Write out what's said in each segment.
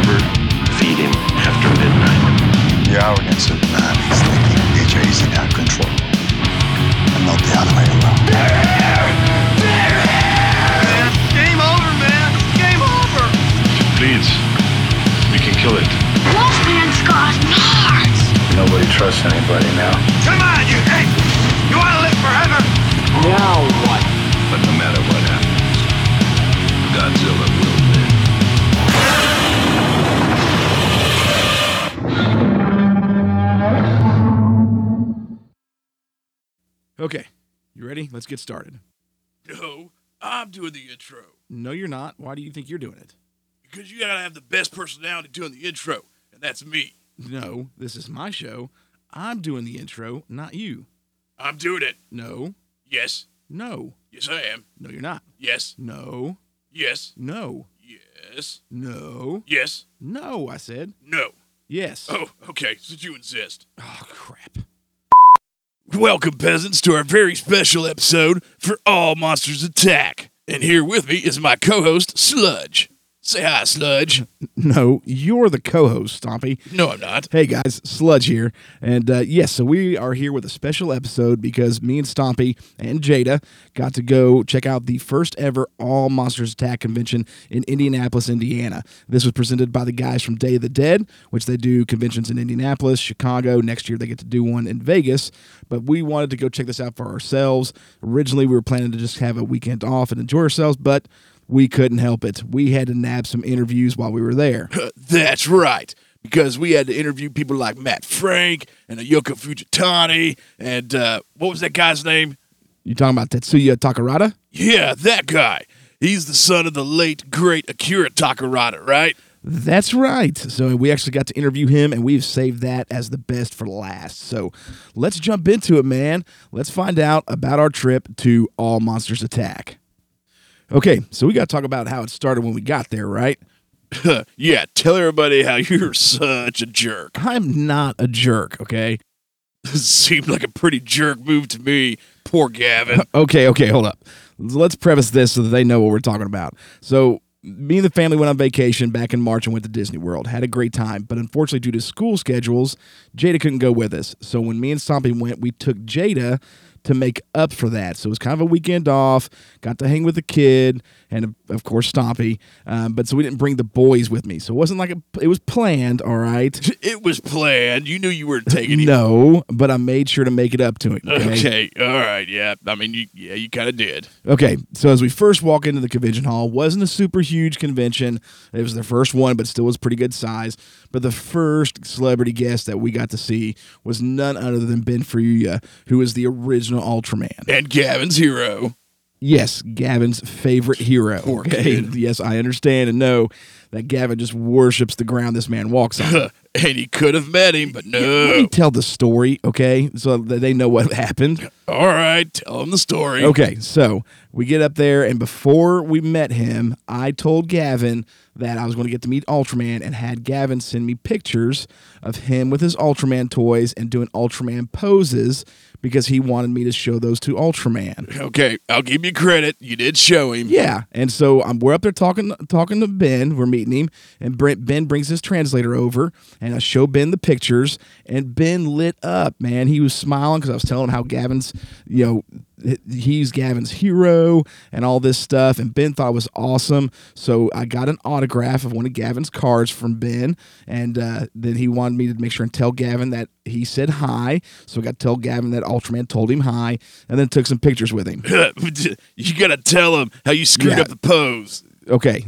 never feed him after midnight. The arrogance of man is thinking nature is in our control, and not the other way around. Game over, man. Game over. Please, we can kill it. Wolfman scars Mars. Nobody trusts anybody now. Come on, you. Hey, you want to live forever? Now what? But no matter what happens, Godzilla will Okay, you ready? Let's get started. No, I'm doing the intro. No, you're not. Why do you think you're doing it? Because you gotta have the best personality doing the intro, and that's me. No, this is my show. I'm doing the intro, not you. I'm doing it. No, Yes. no, Yes, I am. no, you're not. Yes. No, Yes. no, Yes. no, Yes. no, I said. No. Yes. Oh, okay, since you insist. Oh, crap. Welcome, peasants, to our very special episode for All Monsters Attack. And here with me is my co host, Sludge. Say hi, Sludge. No, you're the co host, Stompy. No, I'm not. Hey guys, Sludge here. And uh, yes, so we are here with a special episode because me and Stompy and Jada got to go check out the first ever All Monsters Attack convention in Indianapolis, Indiana. This was presented by the guys from Day of the Dead, which they do conventions in Indianapolis, Chicago. Next year they get to do one in Vegas. But we wanted to go check this out for ourselves. Originally, we were planning to just have a weekend off and enjoy ourselves, but we couldn't help it. We had to nab some interviews while we were there. That's right. Because we had to interview people like Matt Frank and Ayako Fujitani and uh, what was that guy's name? You talking about Tetsuya Takarada? Yeah, that guy. He's the son of the late great Akira Takarada, right? That's right. So we actually got to interview him, and we've saved that as the best for last. So let's jump into it, man. Let's find out about our trip to All Monsters Attack. Okay, so we got to talk about how it started when we got there, right? yeah, tell everybody how you're such a jerk. I'm not a jerk, okay? Seemed like a pretty jerk move to me. Poor Gavin. Okay, okay, hold up. Let's preface this so that they know what we're talking about. So, me and the family went on vacation back in March and went to Disney World. Had a great time, but unfortunately, due to school schedules, Jada couldn't go with us. So, when me and Stompy went, we took Jada to make up for that. So, it was kind of a weekend off, got to hang with the kid, and of course, Stompy. Um, but so, we didn't bring the boys with me. So, it wasn't like a, it was planned, all right? It was planned. You knew you weren't taking it. No, but I made sure to make it up to him. Okay, all right, yeah. I mean, you, yeah, you kind of did. Okay, so as we first walk into the convention hall, wasn't a super huge convention. It was the first one, but still was pretty good size. But the first celebrity guest that we got to see was none other than Ben Furuya, who is the original Ultraman. And Gavin's hero. Yes, Gavin's favorite hero. Poor okay, kid. yes, I understand and know that Gavin just worships the ground this man walks on. and he could have met him, but Let no. me tell the story, okay, so that they know what happened. All right, tell them the story. Okay, so we get up there, and before we met him, I told Gavin that I was going to get to meet Ultraman and had Gavin send me pictures of him with his Ultraman toys and doing Ultraman poses because he wanted me to show those to Ultraman. Okay, I'll give you credit. You did show him. Yeah, and so um, we're up there talking talking to Ben. We're meeting him, and Brent, Ben brings his translator over, and I show Ben the pictures, and Ben lit up. Man, he was smiling because I was telling him how Gavin's, you know, he's Gavin's hero and all this stuff, and Ben thought it was awesome. So I got an autograph of one of Gavin's cards from Ben, and uh, then he wanted me to make sure and tell Gavin that he said hi. So I got to tell Gavin that Ultraman told him hi, and then took some pictures with him. you gotta tell him how you screwed Yeah. up the pose. Okay.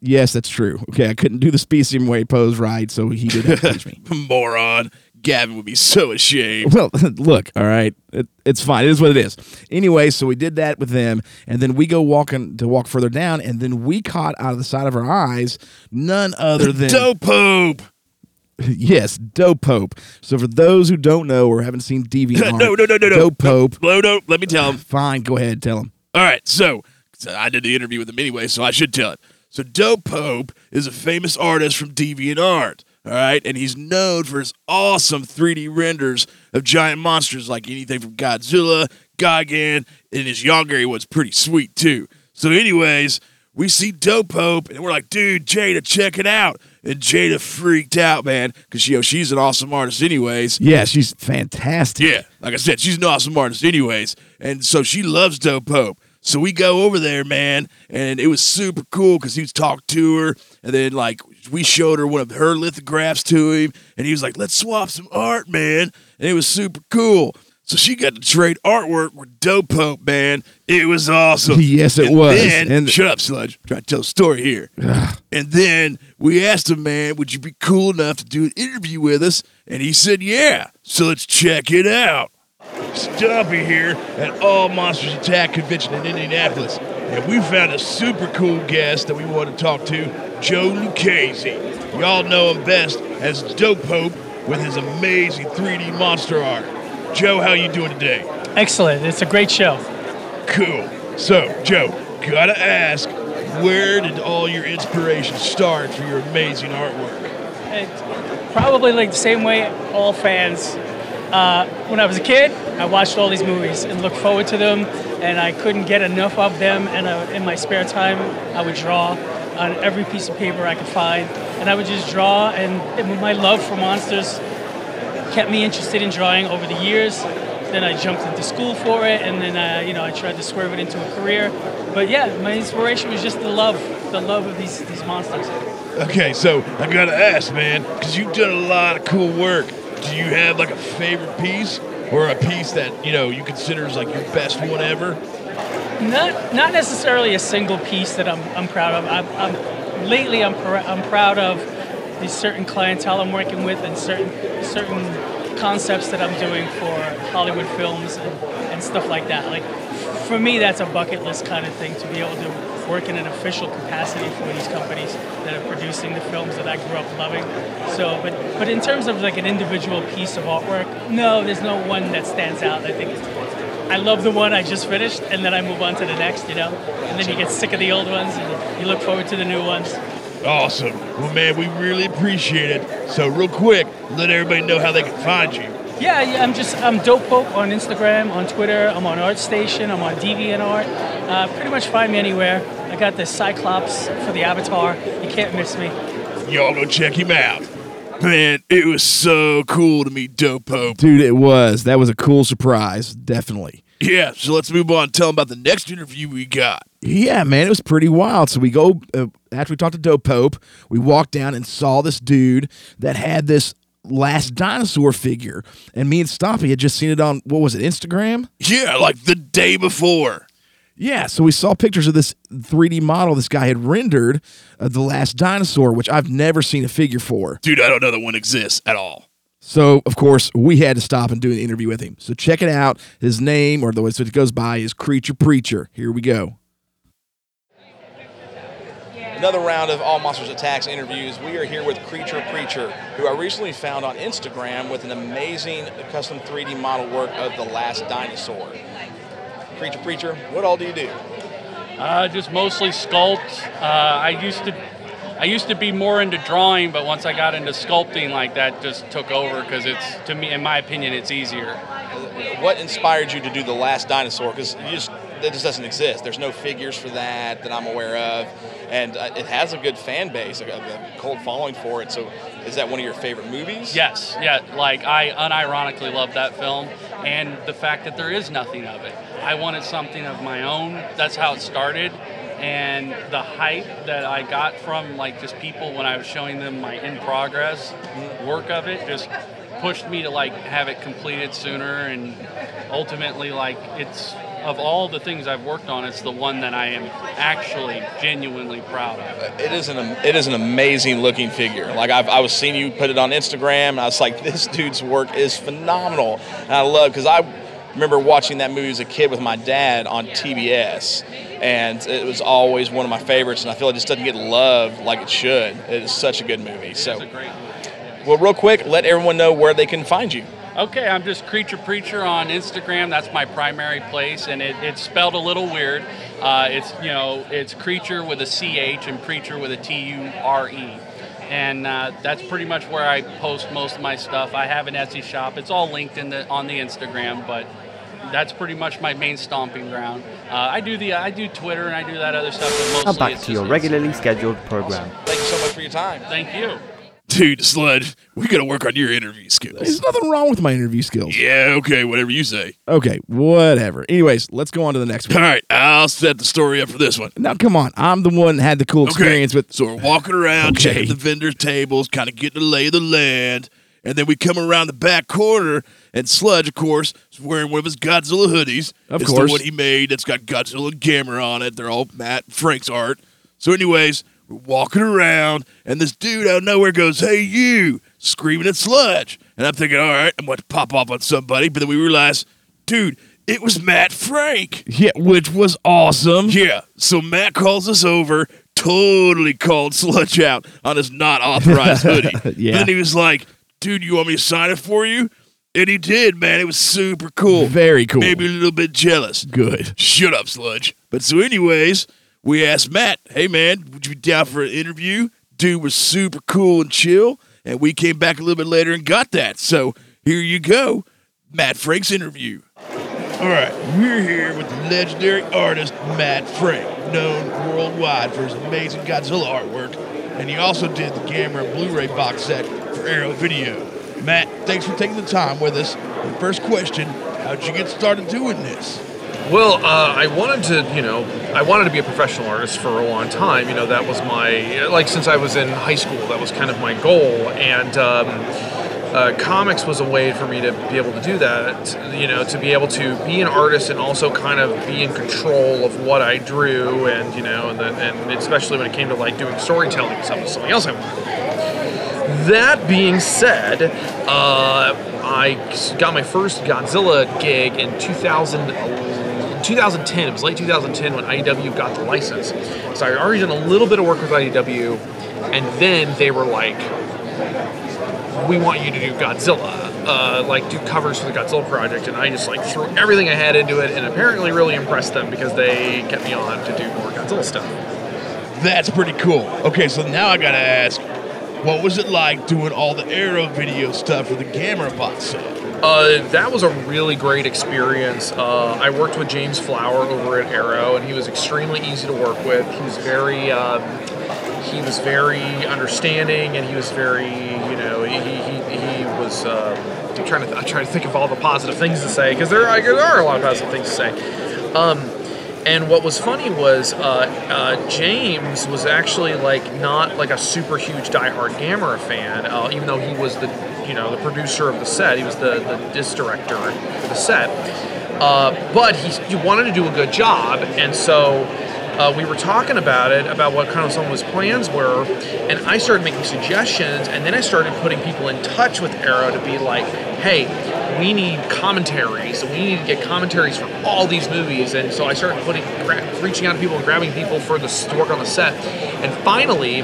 Yes, that's true. Okay, I couldn't do the Specium Ray pose right, so he did have to teach me. Moron. Gavin would be so ashamed. Well, look, all right, it, it's fine. It is what it is. Anyway, so we did that with them, and then we go walking to walk further down, and then we caught out of the side of our eyes none other than Dope Pope. yes, Dope Pope. So for those who don't know or haven't seen DeviantArt, no, no, no, no, no. Dope Pope. No, no, let me tell him. Fine, go ahead, tell him. All right, so, so I did the interview with him anyway, so I should tell it. So Dope Pope is a famous artist from DeviantArt, all right, and he's known for his awesome 3D renders of giant monsters like anything from Godzilla, Gigan, and his younger he was pretty sweet too. So, anyways, we see Dope Pope, and we're like, dude, Jada, check it out. And Jada freaked out, man, because you know she's an awesome artist, anyways. Yeah, she's fantastic. Yeah, like I said, she's an awesome artist, anyways, and so she loves Dope Pope. So we go over there, man, and it was super cool because he was talking to her, and then like we showed her one of her lithographs to him, and he was like, "Let's swap some art, man," and it was super cool. So she got to trade artwork with Dope man. It was awesome. Yes, it And was. Then, And- shut up, Sludge. I'm trying to tell a story here. and then we asked him, man, would you be cool enough to do an interview with us? And he said, yeah. So let's check it out. Stumpy here at All Monsters Attack Convention in Indianapolis. And we found a super cool guest that we want to talk to, Joe Lucchese. Y'all know him best as Dope Pope with his amazing 3D monster art. Joe, how you doing today? Excellent. It's a great show. Cool. So, Joe, gotta ask, where did all your inspiration start for your amazing artwork? It, probably like the same way all fans. Uh, when I was a kid, I watched all these movies and looked forward to them, and I couldn't get enough of them. And I, in my spare time, I would draw on every piece of paper I could find, and I would just draw. And, and my love for monsters kept me interested in drawing over the years. Then I jumped into school for it, and then uh, you know I tried to swerve it into a career. But yeah, my inspiration was just the love, the love of these these monsters. Okay, so I gotta ask, man, because you've done a lot of cool work. Do you have like a favorite piece or a piece that you know you consider as like your best one ever? Not not necessarily a single piece that I'm, I'm proud of. I'm, I'm lately I'm pr- I'm proud of these certain clientele I'm working with and certain certain concepts that I'm doing for Hollywood films and, and stuff like that. Like for me, that's a bucket list kind of thing to be able to work in an official capacity for these companies that are producing the films that I grew up loving. So, but but in terms of like an individual piece of artwork, no, there's no one that stands out. I think I love the one I just finished, and then I move on to the next, you know. And then you get sick of the old ones, and you look forward to the new ones. Awesome. Well, man, we really appreciate it. So, real quick, let everybody know how they can find you. Yeah, yeah I'm just I'm Dope Pope on Instagram, on Twitter. I'm on ArtStation. I'm on DeviantArt. Uh, pretty much find me anywhere. I got the Cyclops for the Avatar. You can't miss me. Y'all go check him out. Man, it was so cool to meet Dope Pope. Dude, it was. That was a cool surprise. Definitely. Yeah, so let's move on tell him about the next interview we got. Yeah, man, it was pretty wild. So we go uh, after we talked to Dope Pope, we walked down and saw this dude that had this last dinosaur figure, and me and Stompy had just seen it on what was it, Instagram? Yeah, like the day before. Yeah, so we saw pictures of this 3D model this guy had rendered of the last dinosaur, which I've never seen a figure for. Dude, I don't know that one exists at all. So, of course, we had to stop and do an interview with him. So, check it out. His name, or the way it goes by, is Creature Preacher. Here we go. Another round of All Monsters Attacks interviews. We are here with Creature Preacher, who I recently found on Instagram with an amazing custom 3D model work of the last dinosaur. Creature Preacher, what all do you do? Uh, just mostly sculpt. Uh, I used to, I used to be more into drawing, but once I got into sculpting, like that just took over because it's, to me, in my opinion, it's easier. What inspired you to do the last dinosaur? Because you just that just doesn't exist. There's no figures for that that I'm aware of, and uh, it has a good fan base, a, a cold following for it. So, is that one of your favorite movies? Yes, yeah. Like I unironically love that film, and the fact that there is nothing of it. I wanted something of my own. That's how it started. And the hype that I got from like just people when I was showing them my in progress work of it just pushed me to like have it completed sooner and ultimately like it's of all the things I've worked on it's the one that I am actually genuinely proud of. It is an it is an amazing looking figure. Like I've, I was seeing you put it on Instagram, and I was like, this dude's work is phenomenal. And I love because I remember watching that movie as a kid with my dad on TBS, and it was always one of my favorites. And I feel it just doesn't get loved like it should. It is such a good movie. So, It's a great well, real quick, let everyone know where they can find you. Okay, I'm just Creature Preacher on Instagram. That's my primary place, and it, it's spelled a little weird. Uh, it's you know it's Creature with a CH and Preacher with a T U R E, and uh, that's pretty much where I post most of my stuff. I have an Etsy shop. It's all linked in the on the Instagram, but that's pretty much my main stomping ground. Uh, I do the I do Twitter and I do that other stuff. But Now back it's to your just regularly scheduled program. Thank you so much for your time. Thank you. Dude, Sludge, we gotta work on your interview skills. There's nothing wrong with my interview skills. Yeah, okay, whatever you say. Okay, whatever. Anyways, let's go on to the next All one. right, I'll set the story up for this one. Now, come on. I'm the one that had the cool experience with. So we're walking around, Okay. checking the vendors' tables, kind of getting the lay of the land. And then we come around the back corner, and Sludge, of course, is wearing one of his Godzilla hoodies. Of it's course. the one he made that's got Godzilla and Gamera on it. They're all Matt Frank's art. So, anyways, we're walking around, and this dude out of nowhere goes, Hey, you, screaming at Sludge. And I'm thinking, All right, I'm about to pop off on somebody. But then we realize, dude, it was Matt Frank. Yeah, which was awesome. Yeah. So Matt calls us over, totally called Sludge out on his not authorized hoodie. Yeah. Then he was like, dude, you want me to sign it for you? And he did, man. It was super cool. Very cool. Maybe a little bit jealous. Good. Shut up, Sludge. But so, anyways, we asked Matt, hey, man, would you be down for an interview? Dude was super cool and chill. And we came back a little bit later and got that. So here you go Matt Frank's interview. All right, we're here with the legendary artist Matt Frank, known worldwide for his amazing Godzilla artwork, and he also did the Gamera Blu-ray box set for Arrow Video. Matt, thanks for taking the time with us. The first question: How'd you get started doing this? Well, uh, I wanted to, you know, I wanted to be a professional artist for a long time. You know, that was my, like, since I was in high school, that was kind of my goal. And um, uh, comics was a way for me to be able to do that. You know, to be able to be an artist and also kind of be in control of what I drew, and you know, and and especially when it came to like doing storytelling was something else I wanted. That being said, uh, I got my first Godzilla gig in 2000. 2010, it was late 2010 when IDW got the license. So I already done a little bit of work with IDW, and then they were like, we want you to do Godzilla, uh, like do covers for the Godzilla project, and I just like threw everything I had into it, and apparently really impressed them because they kept me on to do more Godzilla stuff. That's pretty cool. Okay, so now I gotta ask, what was it like doing all the Arrow video stuff for the Gamera box set? Uh, that was a really great experience. Uh, I worked with James Flower over at Arrow, and he was extremely easy to work with. He was very, um, he was very understanding, and he was very, you know, he he, he was. I'm trying to th- I'm trying to think of all the positive things to say because there are there are a lot of positive things to say. Um, and what was funny was uh, uh, James was actually like not like a super huge diehard Gamera fan, uh, even though he was the you know the producer of the set. He was the the disc director for the set. Uh, but he, he wanted to do a good job, and so uh, we were talking about it, about what kind of some of his plans were, and I started making suggestions, and then I started putting people in touch with Arrow to be like, hey, we need commentaries. We need to get commentaries for all these movies, and so I started putting, gra- reaching out to people and grabbing people for the to work on the set, and finally.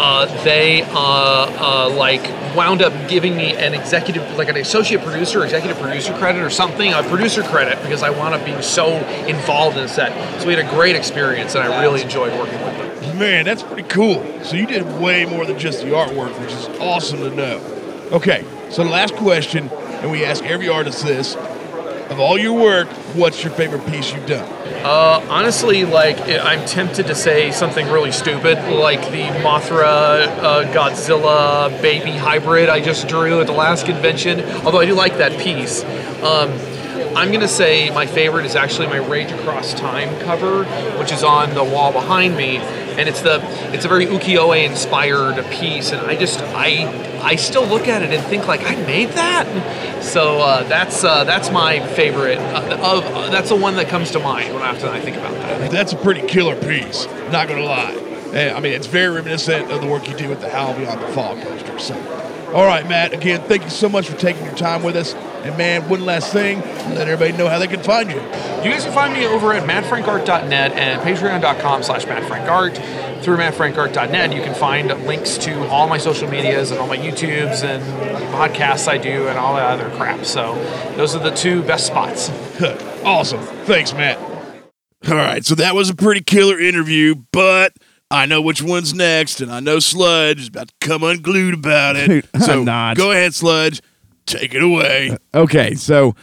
Uh, they uh, uh, like wound up giving me an executive, like an associate producer, executive producer credit or something, a producer credit because I wound up being so involved in the set. So we had a great experience, and I really enjoyed working with them. Man, that's pretty cool. So you did way more than just the artwork, which is awesome to know. Okay, so the last question, and we ask every artist this: of all your work, what's your favorite piece you've done? Uh, honestly, like I'm tempted to say something really stupid, like the Mothra uh, Godzilla baby hybrid I just drew at the last convention. Although I do like that piece. Um, I'm gonna say my favorite is actually my Rage Across Time cover, which is on the wall behind me, and it's the it's a very ukiyo-e inspired piece, and I just I I still look at it and think like I made that. So uh, that's uh, that's my favorite. Uh, of that's the one that comes to mind when after I think about that. That's a pretty killer piece. Not gonna lie. Eh, I mean, it's very reminiscent of the work you did with the Howl Beyond the Fog poster. So, all right, Matt. Again, thank you so much for taking your time with us. And man, one last thing, let everybody know how they can find you. You guys can find me over at mattfrankart.net and patreon.com slash mattfrankart. Through mattfrankart.net, you can find links to all my social medias and all my YouTubes and podcasts I do and all that other crap. So those are the two best spots. awesome. Thanks, Matt. All right, so that was a pretty killer interview, but I know which one's next, and I know Sludge is about to come unglued about it. Dude, so not. go ahead, Sludge. Take it away. Okay, so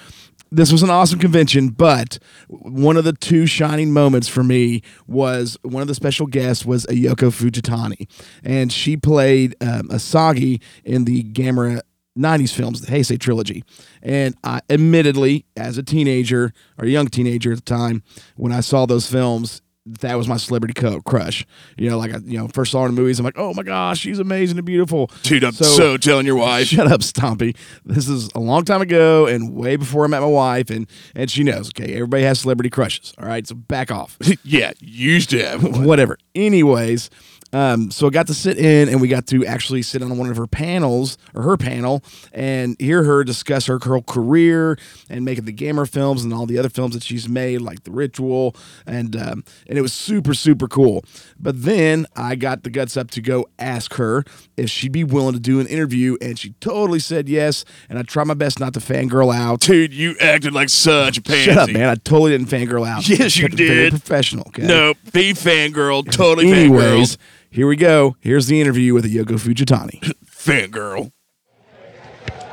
this was an awesome convention, but one of the two shining moments for me was one of the special guests was Ayako Fujitani, and she played um, Asagi in the Gamera 90s films, the Heisei trilogy. And I, admittedly, as a teenager or a young teenager at the time, when I saw those films, that was my celebrity co- crush. You know, like I, you know, first saw her in the movies. I'm like, oh my gosh, she's amazing and beautiful. Dude, I'm so, telling your wife. Shut up, Stompy. This is a long time ago and way before I met my wife, and and she knows. Okay, everybody has celebrity crushes. All right, so back off. yeah, used to have. Whatever. Anyways, um, so I got to sit in and we got to actually sit on one of her panels or her panel and hear her discuss her, career and making the Gamera films and all the other films that she's made, like The Ritual, and um, and it was super super cool. But then I got the guts up to go ask her if she'd be willing to do an interview, and she totally said yes. And I tried my best not to fangirl out. Dude, you acted like such a pansy. Shut up, man! I totally didn't fangirl out. Yes, you it very professional. Okay? No, be fangirl. Totally Anyways, fangirl. Here we go. Here's the interview with Yoko Fujitani. Fangirl.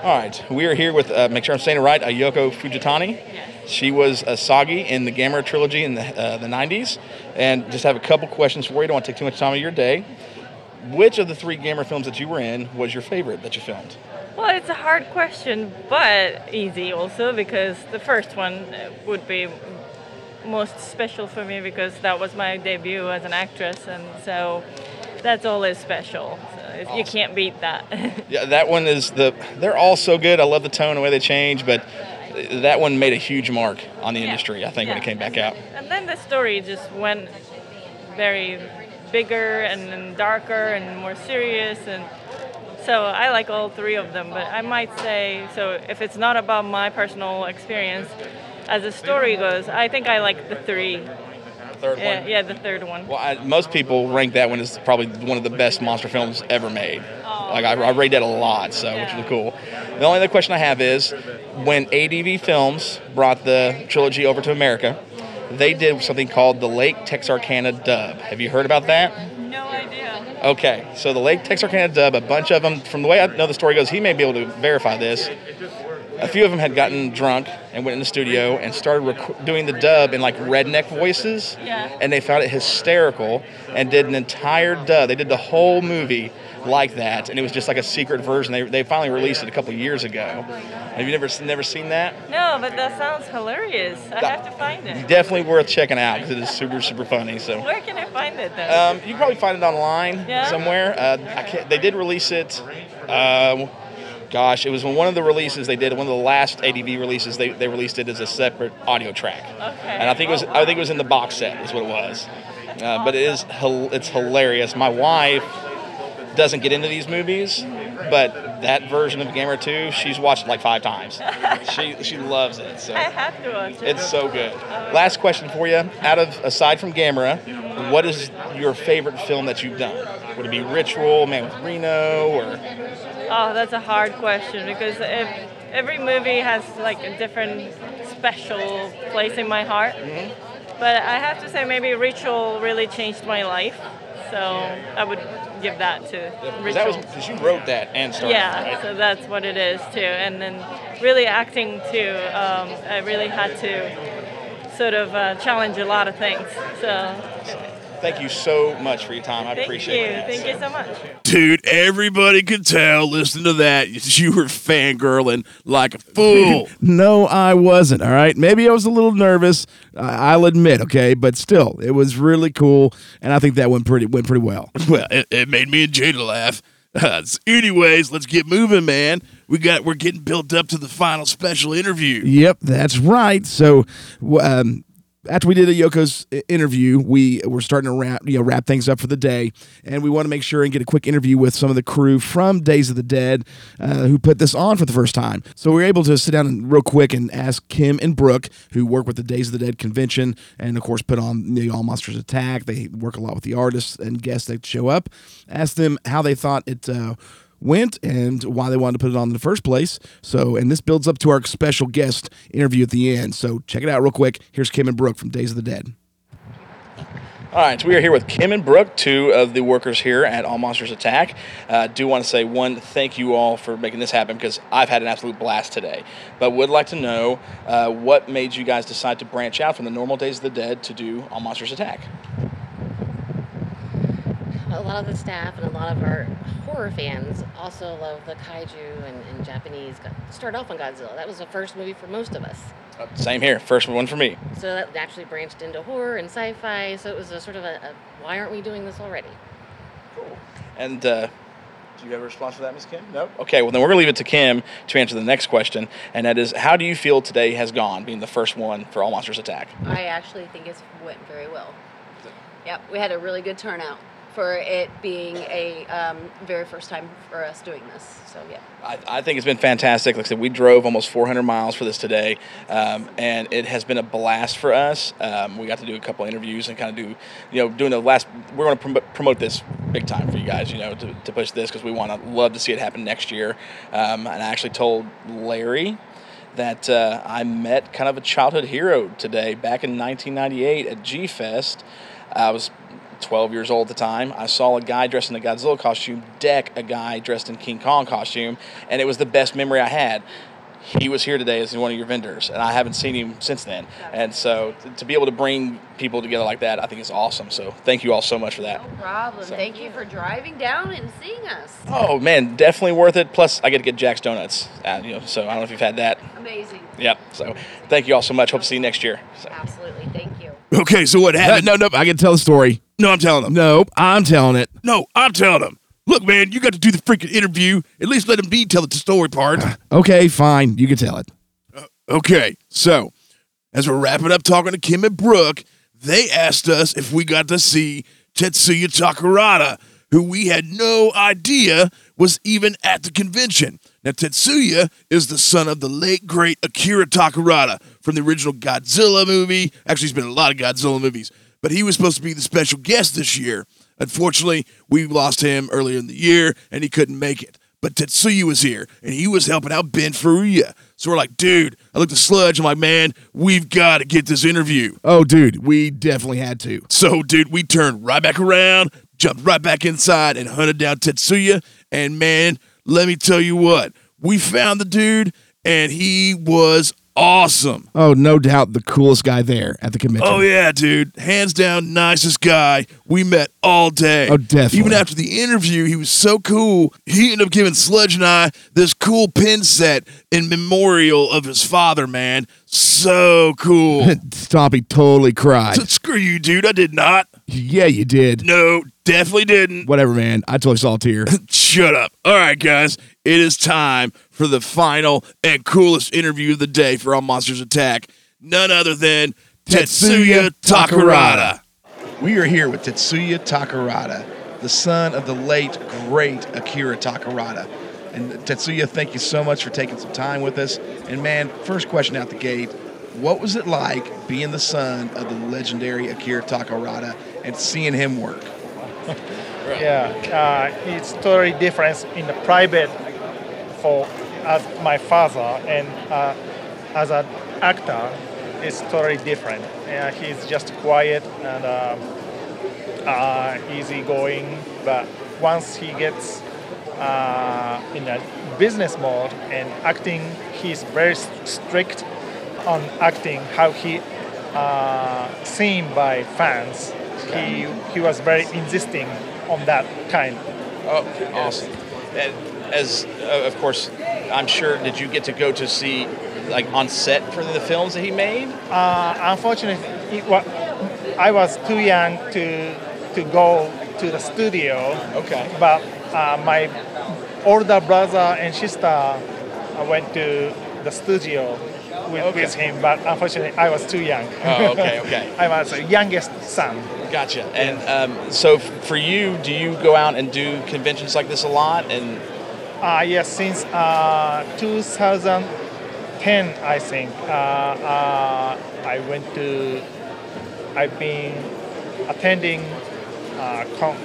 All right, we are here with, uh, make sure I'm saying it right, Ayako Fujitani. Yes. She was Asagi in the Gamera trilogy in the, uh, the 90s. And just have a couple questions for you. Don't want to take too much time of your day. Which of the three Gamera films that you were in was your favorite that you filmed? Well, it's a hard question, but easy also because the first one would be most special for me because that was my debut as an actress, and so that's always special. So it- you can't beat that. Yeah, that one is the. They're all so good. I love the tone, the way they change, but that one made a huge mark on the industry. I think when it came back out. and then the story just went very bigger and, and darker and more serious and so I like all three of them but I might say so if it's not about my personal experience as the story goes I think I like the three Third yeah, one. yeah the third one Well, I, most people rank that one as probably one of the best monster films ever made. Oh. Like I, I rate that a lot, so which is cool. The only other question I have is, when ADV Films brought the trilogy over to America, they did something called the Lake Texarkana dub. Have you heard about that? no idea Okay, so the Lake Texarkana dub, a bunch of them, from the way I know the story goes, he may be able to verify this. A few of them had gotten drunk and went in the studio and started rec- doing the dub in like redneck voices. Yeah. And they found it hysterical and did an entire dub. They did the whole movie like that, and it was just like a secret version. They, they finally released it a couple years ago. Have you never never seen that? no but that sounds hilarious I have to find it Definitely worth checking out because it is super super funny. So. where can I find it though Um, you can probably find it online Yeah? somewhere. Uh, I can't, they did release it. Um, gosh, it was when one of the releases they did. One of the last ADV releases. They, they released it as a separate audio track. Okay. And I think it was I think it was in the box set. Is what it was. Uh, but it is it's hilarious. My wife doesn't get into these movies, but that version of Gamera 2, she's watched it like five times. she she loves it. So I have to watch it it's so good. Last question for you. Out of aside from Gamera, what is your favorite film that you've done? Would it be Ritual, Man with Reno, or Oh, that's a hard question because ev every movie has like a different special place in my heart. Mm-hmm. But I have to say, maybe Ritual really changed my life. So I would give that to Ritual. that was because you wrote that and started. yeah, right? so that's what it is too. And then really acting too, um, I really had to sort of uh, challenge a lot of things. So Thank you so much for your time. I thank appreciate you, it. thank you so much. Dude, everybody could tell, listen to that, you were fangirling like a fool. no, I wasn't. All right. Maybe I was a little nervous. I I'll admit. Okay, but still, it was really cool, and I think that went pretty went pretty well. well, it, it made me and Jada laugh. Uh, so anyways, let's get moving, man. We got we're getting built up to the final special interview. Yep, that's right. So, um, after we did a Yoko's interview, we were starting to wrap, you know, wrap things up for the day, and we want to make sure and get a quick interview with some of the crew from Days of the Dead uh, who put this on for the first time. So we were able to sit down and real quick and ask Kim and Brooke, who work with the Days of the Dead convention, and of course put on the All Monsters Attack. They work a lot with the artists and guests that show up. Ask them how they thought it. Uh, went and why they wanted to put it on in the first place. So, and this builds up to our special guest interview at the end. So, check it out real quick. Here's Kim and Brooke from Days of the Dead. All right, so we are here with Kim and Brooke, two of the workers here at All Monsters Attack. Uh, do want to say one, thank you all for making this happen because I've had an absolute blast today. But would like to know uh, what made you guys decide to branch out from the normal Days of the Dead to do All Monsters Attack. A lot of the staff and a lot of our horror fans also love the kaiju and, and Japanese. Start off on Godzilla. That was the first movie for most of us. Same here, first one for me. So that naturally branched into horror and sci-fi. So it was a sort of a, a why aren't we doing this already? Cool. And uh, do you have a response for that, Ms. Kim? No. Okay, well then we're gonna leave it to Kim to answer the next question, and that is, how do you feel today has gone, being the first one for All Monsters Attack? I actually think it's went very well. Yep, we had a really good turnout for it being a um, very first time for us doing this. So yeah. I, I think it's been fantastic. Like I said, we drove almost 400 miles for this today, um, and it has been a blast for us. Um, we got to do a couple interviews and kind of do, you know, doing the last. We're going to prom- promote this big time for you guys, you know, to, to push this because we want to love to see it happen next year. Um, and I actually told Larry that uh, I met kind of a childhood hero today back in 1998 at G Fest. I was 12 years old at the time. I saw a guy dressed in a Godzilla costume deck a guy dressed in King Kong costume, and it was the best memory I had. He was here today as one of your vendors, and I haven't seen him since then. And so to, to be able to bring people together like that, I think is awesome. So thank you all so much for that. No problem. So- Thank you for driving down and seeing us. Oh man, definitely worth it. Plus, I get to get Jack's Donuts. Uh, you know, so I don't know if you've had that. Amazing. Yep. So thank you all so much. Hope to see you next year. So. Absolutely. Thank you. Okay, so what happened? No, no, I can tell the story. No, I'm telling them. Nope, I'm telling it. No, I'm telling them. Look, man, you got to do the freaking interview. At least let them be tell the story part. Okay, fine. You can tell it. Uh, okay, so as we're wrapping up talking to Kim and Brooke, they asked us if we got to see Tetsuya Takarada, who we had no idea was even at the convention. Now, Tetsuya is the son of the late, great Akira Takarada from the original Godzilla movie. Actually, he's been in a lot of Godzilla movies, but he was supposed to be the special guest this year. Unfortunately, we lost him earlier in the year and he couldn't make it. But Tetsuya was here and he was helping out Ben Furuya. So we're like, dude, I looked at Sludge. I'm like, man, we've got to get this interview. Oh, dude, we definitely had to. So, dude, we turned right back around, jumped right back inside, and hunted down Tetsuya. And man, let me tell you what, we found the dude, and he was awesome. Oh, no doubt the coolest guy there at the convention. Oh yeah, dude, hands down, nicest guy we met all day. Oh, definitely. Even after the interview, he was so cool. He ended up giving Sludge and I this cool pin set in memorial of his father. Man, so cool. Stompy totally cried. Screw you, dude. I did not. Yeah, you did. No, definitely didn't. Whatever, man. I totally saw a tear. Shut up. All right, guys. It is time for the final and coolest interview of the day for All Monsters Attack. None other than Tetsuya Takarada. We are here with Tetsuya Takarada, the son of the late, great Akira Takarada. And Tetsuya, thank you so much for taking some time with us. And man, first question out the gate what was it like being the son of the legendary Akira Takarada and seeing him work? Yeah, uh, it's totally different in the private for as my father and uh, as an actor, is totally different. Uh, he's just quiet and um, uh, easygoing, but once he gets uh, in a business mode and acting, he's very strict on acting. How he uh, seen by fans, he he was very insisting on that kind. Oh, awesome. And as uh, of course, I'm sure. Did you get to go to see like on set for the films that he made? Uh, unfortunately, it I was too young to to go to the studio. Okay. But uh, my older brother and sister uh, went to the studio with, with him, but unfortunately, I was too young. Oh, okay, okay. I was the youngest son. Gotcha. And um, so f- for you, do you go out and do conventions like this a lot? And Uh, yes, since uh, 2010, I think, uh, uh, I went to, I've been attending uh, con-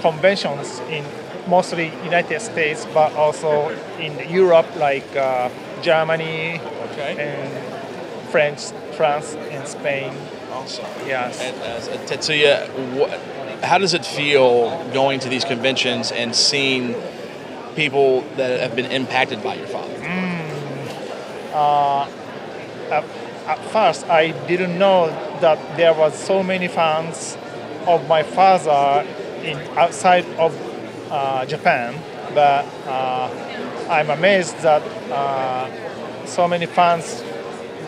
conventions in mostly United States, but also in Europe, like uh, Germany Okay. and French, France, and Spain. Awesome. Yes. And, uh, Tetsuya, wh- how does it feel going to these conventions and seeing people that have been impacted by your father? Uh, at, at first, I didn't know that there was so many fans of my father in outside of uh, Japan. But uh, I'm amazed that uh, so many fans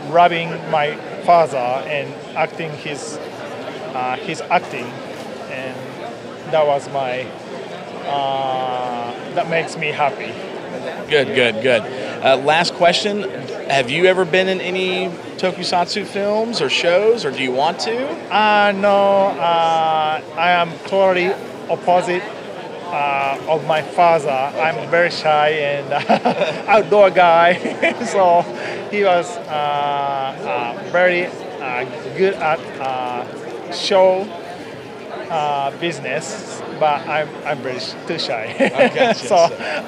rubbing my father and acting his uh, his acting, and that was my uh, that makes me happy. Good, good, good. Uh, last question: Have you ever been in any tokusatsu films or shows, or do you want to? Uh, no, uh, I am totally opposite uh, of my father. I'm very shy and outdoor guy, so he was uh, uh, very uh, good at uh, show uh, business, but I'm, I'm very too shy. so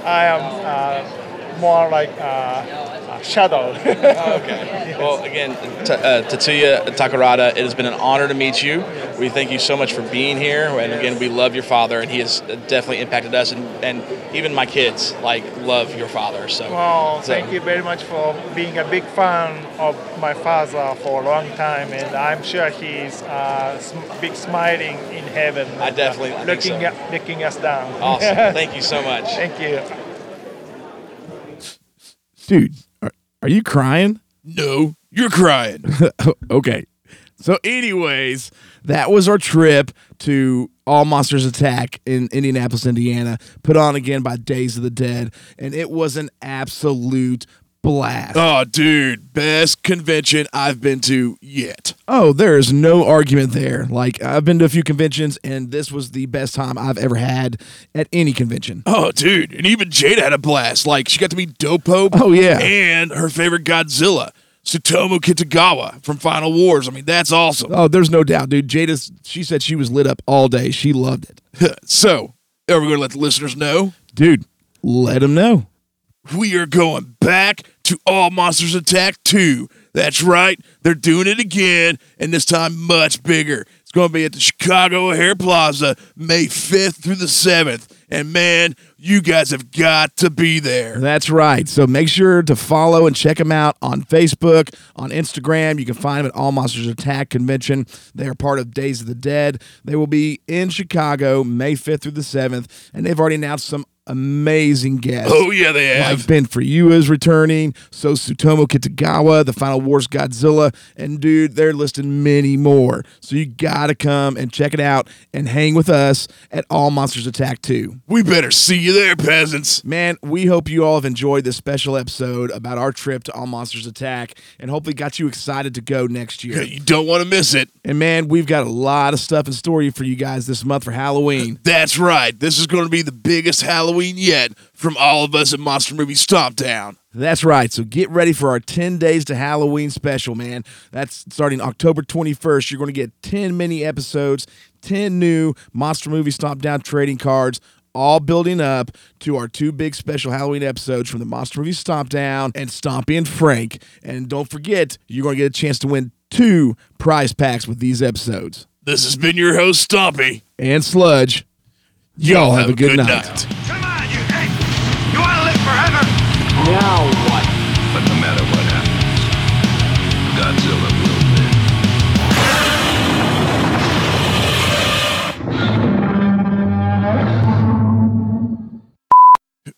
I am uh, more like uh, a shadow. okay. Well, again, T- uh, Tetsuya Takarada, it has been an honor to meet you. We thank you so much for being here, and again, we love your father, and he has definitely impacted us, and, and even my kids like love your father. So, Well, so- thank you very much for being a big fan of my father for a long time, and I'm sure he's uh, sm- big smiling in heaven. I definitely I think looking so. at, looking us down. Awesome. Thank you so much. Thank you. Dude, are, are you crying? No, you're crying. okay. So, anyways, that was our trip to All Monsters Attack in Indianapolis, Indiana, put on again by Days of the Dead, and it was an absolute blast. Oh, dude, best convention I've been to yet. Oh, there is no argument there. Like I've been to a few conventions, and this was the best time I've ever had at any convention. Oh, dude, and even Jade had a blast. Like she got to meet Dope Pope. Oh, yeah. and her favorite Godzilla, Tsutomu Kitagawa from Final Wars. I mean, that's awesome. Oh, there's no doubt, dude. Jada, she said she was lit up all day. She loved it. so, are we going to let the listeners know? Dude, let them know. We are going back to All Monsters Attack 2. That's right. They're doing it again, and this time much bigger. It's going to be at the Chicago O'Hare Plaza, May 5th through the 7th. And man, you guys have got to be there. That's right. So make sure to follow and check them out on Facebook, on Instagram. You can find them at All Monsters Attack Convention. They are part of Days of the Dead. They will be in Chicago May 5th through the 7th, and they've already announced some amazing guests. Oh, yeah, they have. Like Ben Furuya is returning, so Tsutomu Kitagawa, the Final Wars Godzilla, and dude, they're listing many more. So you gotta come and check it out and hang with us at All Monsters Attack 2. We better see you there, peasants. Man, we hope you all have enjoyed this special episode about our trip to All Monsters Attack and hopefully got you excited to go next year. You don't want to miss it. And man, we've got a lot of stuff in store for you guys this month for Halloween. That's right. This is going to be the biggest Halloween yet from all of us at Monster Movie Stomp Down. That's right. So get ready for our 10 days to Halloween special, man. That's starting October 21st. You're going to get 10 mini episodes, 10 new Monster Movie Stomp Down trading cards, all building up to our two big special Halloween episodes from the Monster Movie Stomp Down and Stompy and Frank. And don't forget, you're going to get a chance to win two prize packs with these episodes. This has been your host, Stompy. And Sludge. Y'all have, a good, night. You Now what? But no matter what happens, Godzilla will live.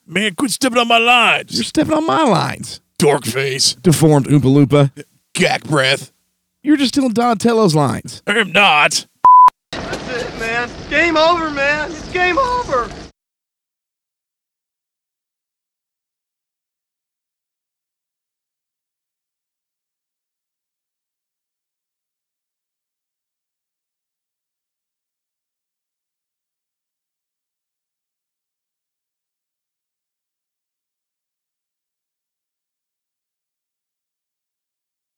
Man, quit stepping on my lines. You're stepping on my lines. Dork face. Deformed Oompa Loompa. Gack breath. You're just stealing Donatello's lines. I'm not. That's it, man. Game over, man.